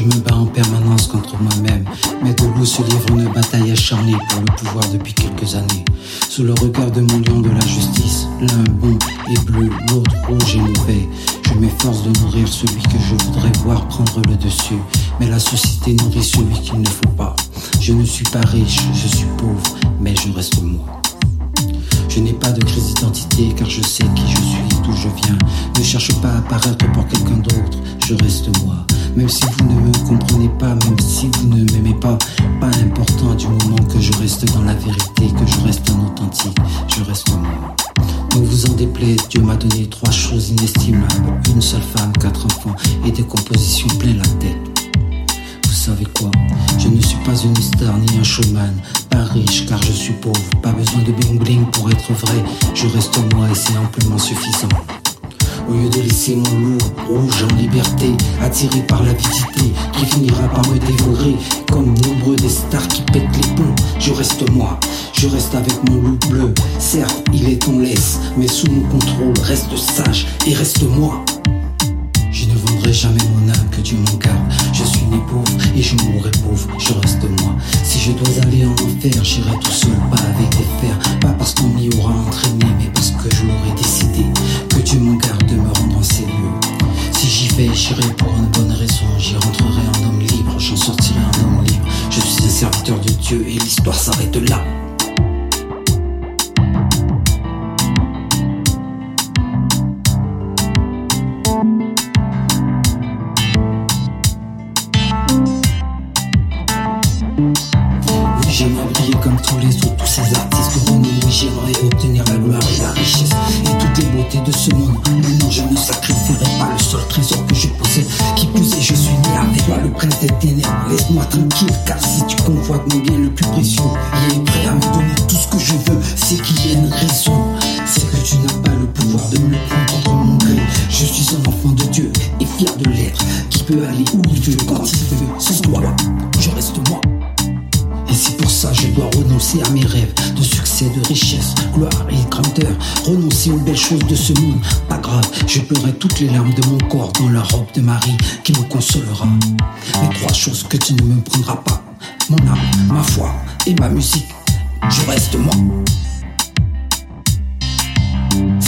Je me bats en permanence contre moi-même. Mais de loup se livre une bataille acharnée pour le pouvoir depuis quelques années. Sous le regard de mon lion de la justice, l'un bon et bleu, l'autre rouge et mauvais. Je m'efforce de nourrir celui que je voudrais voir prendre le dessus. Mais la société nourrit celui qu'il ne faut pas. Je ne suis pas riche, je suis pauvre, mais je reste moi. Je n'ai pas de crise d'identité car je sais qui je suis, je viens. Ne cherche pas à paraître pour quelqu'un d'autre, je reste moi. Même si vous ne me comprenez pas, même si vous ne m'aimez pas, pas important du moment que je reste dans la vérité, que je reste un authentique, je reste moi. Ne vous en déplaise, Dieu m'a donné trois choses inestimables. Une seule femme, quatre enfants et des compositions plein la tête savez quoi Je ne suis pas une star ni un showman, pas riche car je suis pauvre, pas besoin de bling bling pour être vrai, je reste moi et c'est amplement suffisant. Au lieu de laisser mon loup rouge en liberté, attiré par l'avidité qui finira par me dévorer, comme nombreux des stars qui pètent les ponts, je reste moi, je reste avec mon loup bleu. Certes, il est ton laisse, mais sous mon contrôle, reste sage et reste moi. Jamais mon âme, que Dieu m'en garde. Je suis né pauvre et je mourrai pauvre, je reste moi. Si je dois aller en enfer, j'irai tout seul, pas avec des fers. Pas parce qu'on m'y aura entraîné, mais parce que je décidé. Que Dieu m'en garde de me rendre en ces lieux. Si j'y vais, j'irai pour une bonne raison. J'y rentrerai en homme libre, j'en sortirai en homme libre. Je suis un serviteur de Dieu et l'histoire s'arrête là. J'aimerais briller comme tous les autres, tous ces artistes connus. Oui, j'aimerais obtenir la gloire et la richesse et toutes les beautés de ce monde. Mais non, je ne sacrifierai pas le seul trésor que je possède. Qui plus est, je suis né avec toi, le prince des ténèbres. Laisse-moi tranquille, car si tu convoites mon bien le plus précieux, il est prêt à me donner tout ce que je veux. C'est qu'il y a une raison. C'est que tu n'as pas le pouvoir de me prendre contre mon gré. Je suis un enfant de Dieu et fier de l'être, qui peut aller où il veut, quand il veut. Sans toi, je reste moi. Je dois renoncer à mes rêves de succès, de richesse, gloire et grandeur. Renoncer aux belles choses de ce monde. Pas grave, je pleurerai toutes les larmes de mon corps dans la robe de Marie qui me consolera. Les trois choses que tu ne me prendras pas mon âme, ma foi et ma musique. Je reste moi.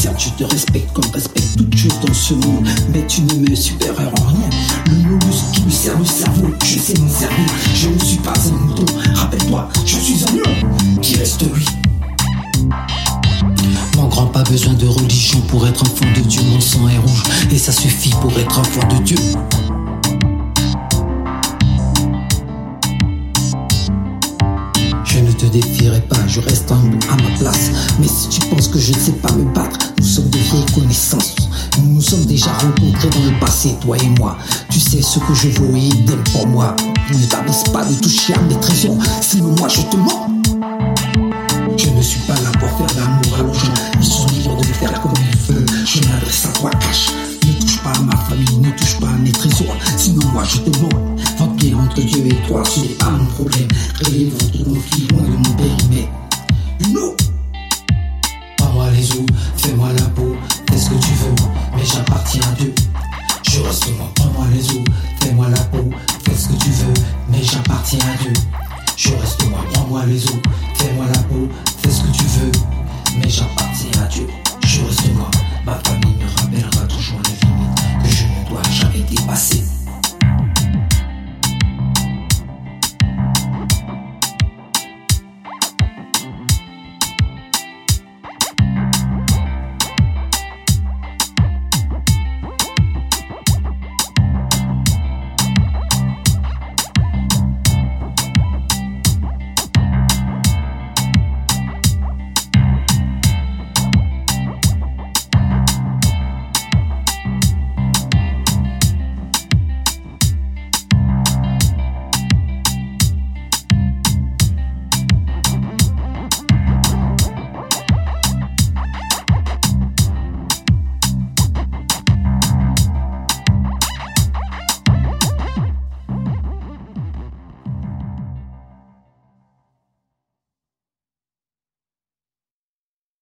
Certes, je te respecte comme respecte toute chose dans ce monde, mais tu ne me supérieures en rien. Le mollusque qui me sert le cerveau, je sais m'en servir. Je ne suis pas un mouton, rappelle-toi, je suis un lion qui reste lui. Mon grand, pas besoin de religion pour être enfant de Dieu. Mon sang est rouge et ça suffit pour être enfant de Dieu. Je ne te défierai pas, je reste humble à ma place. Mais si tu penses que je ne sais pas me battre, sommes de vieilles connaissances. Nous nous sommes déjà rencontrés dans le passé, toi et moi. Tu sais ce que je veux et idem pour moi. Ne t'abaisse pas de toucher à mes trésors, sinon moi je te mens. Je ne suis pas là pour faire l'amour à gens. Ils sont libres de le faire comme ils veulent. Je m'adresse à toi, cache. Ne touche pas à ma famille, ne touche pas à mes trésors. Sinon, moi, je te mens. Bien entre Dieu et toi, ce n'est pas mon problème. Réglez votre conflit loin de mon périmètre. j'appartiens à Dieu. Je reçois, prends-moi les os, fais-moi la peau, fais ce que tu veux, mais j'appartiens à Dieu. Je reste moi, prends-moi les os, fais-moi la peau, fais ce que tu veux, mais j'appartiens à Dieu. Je reste moi, ma famille me rappellera toujours les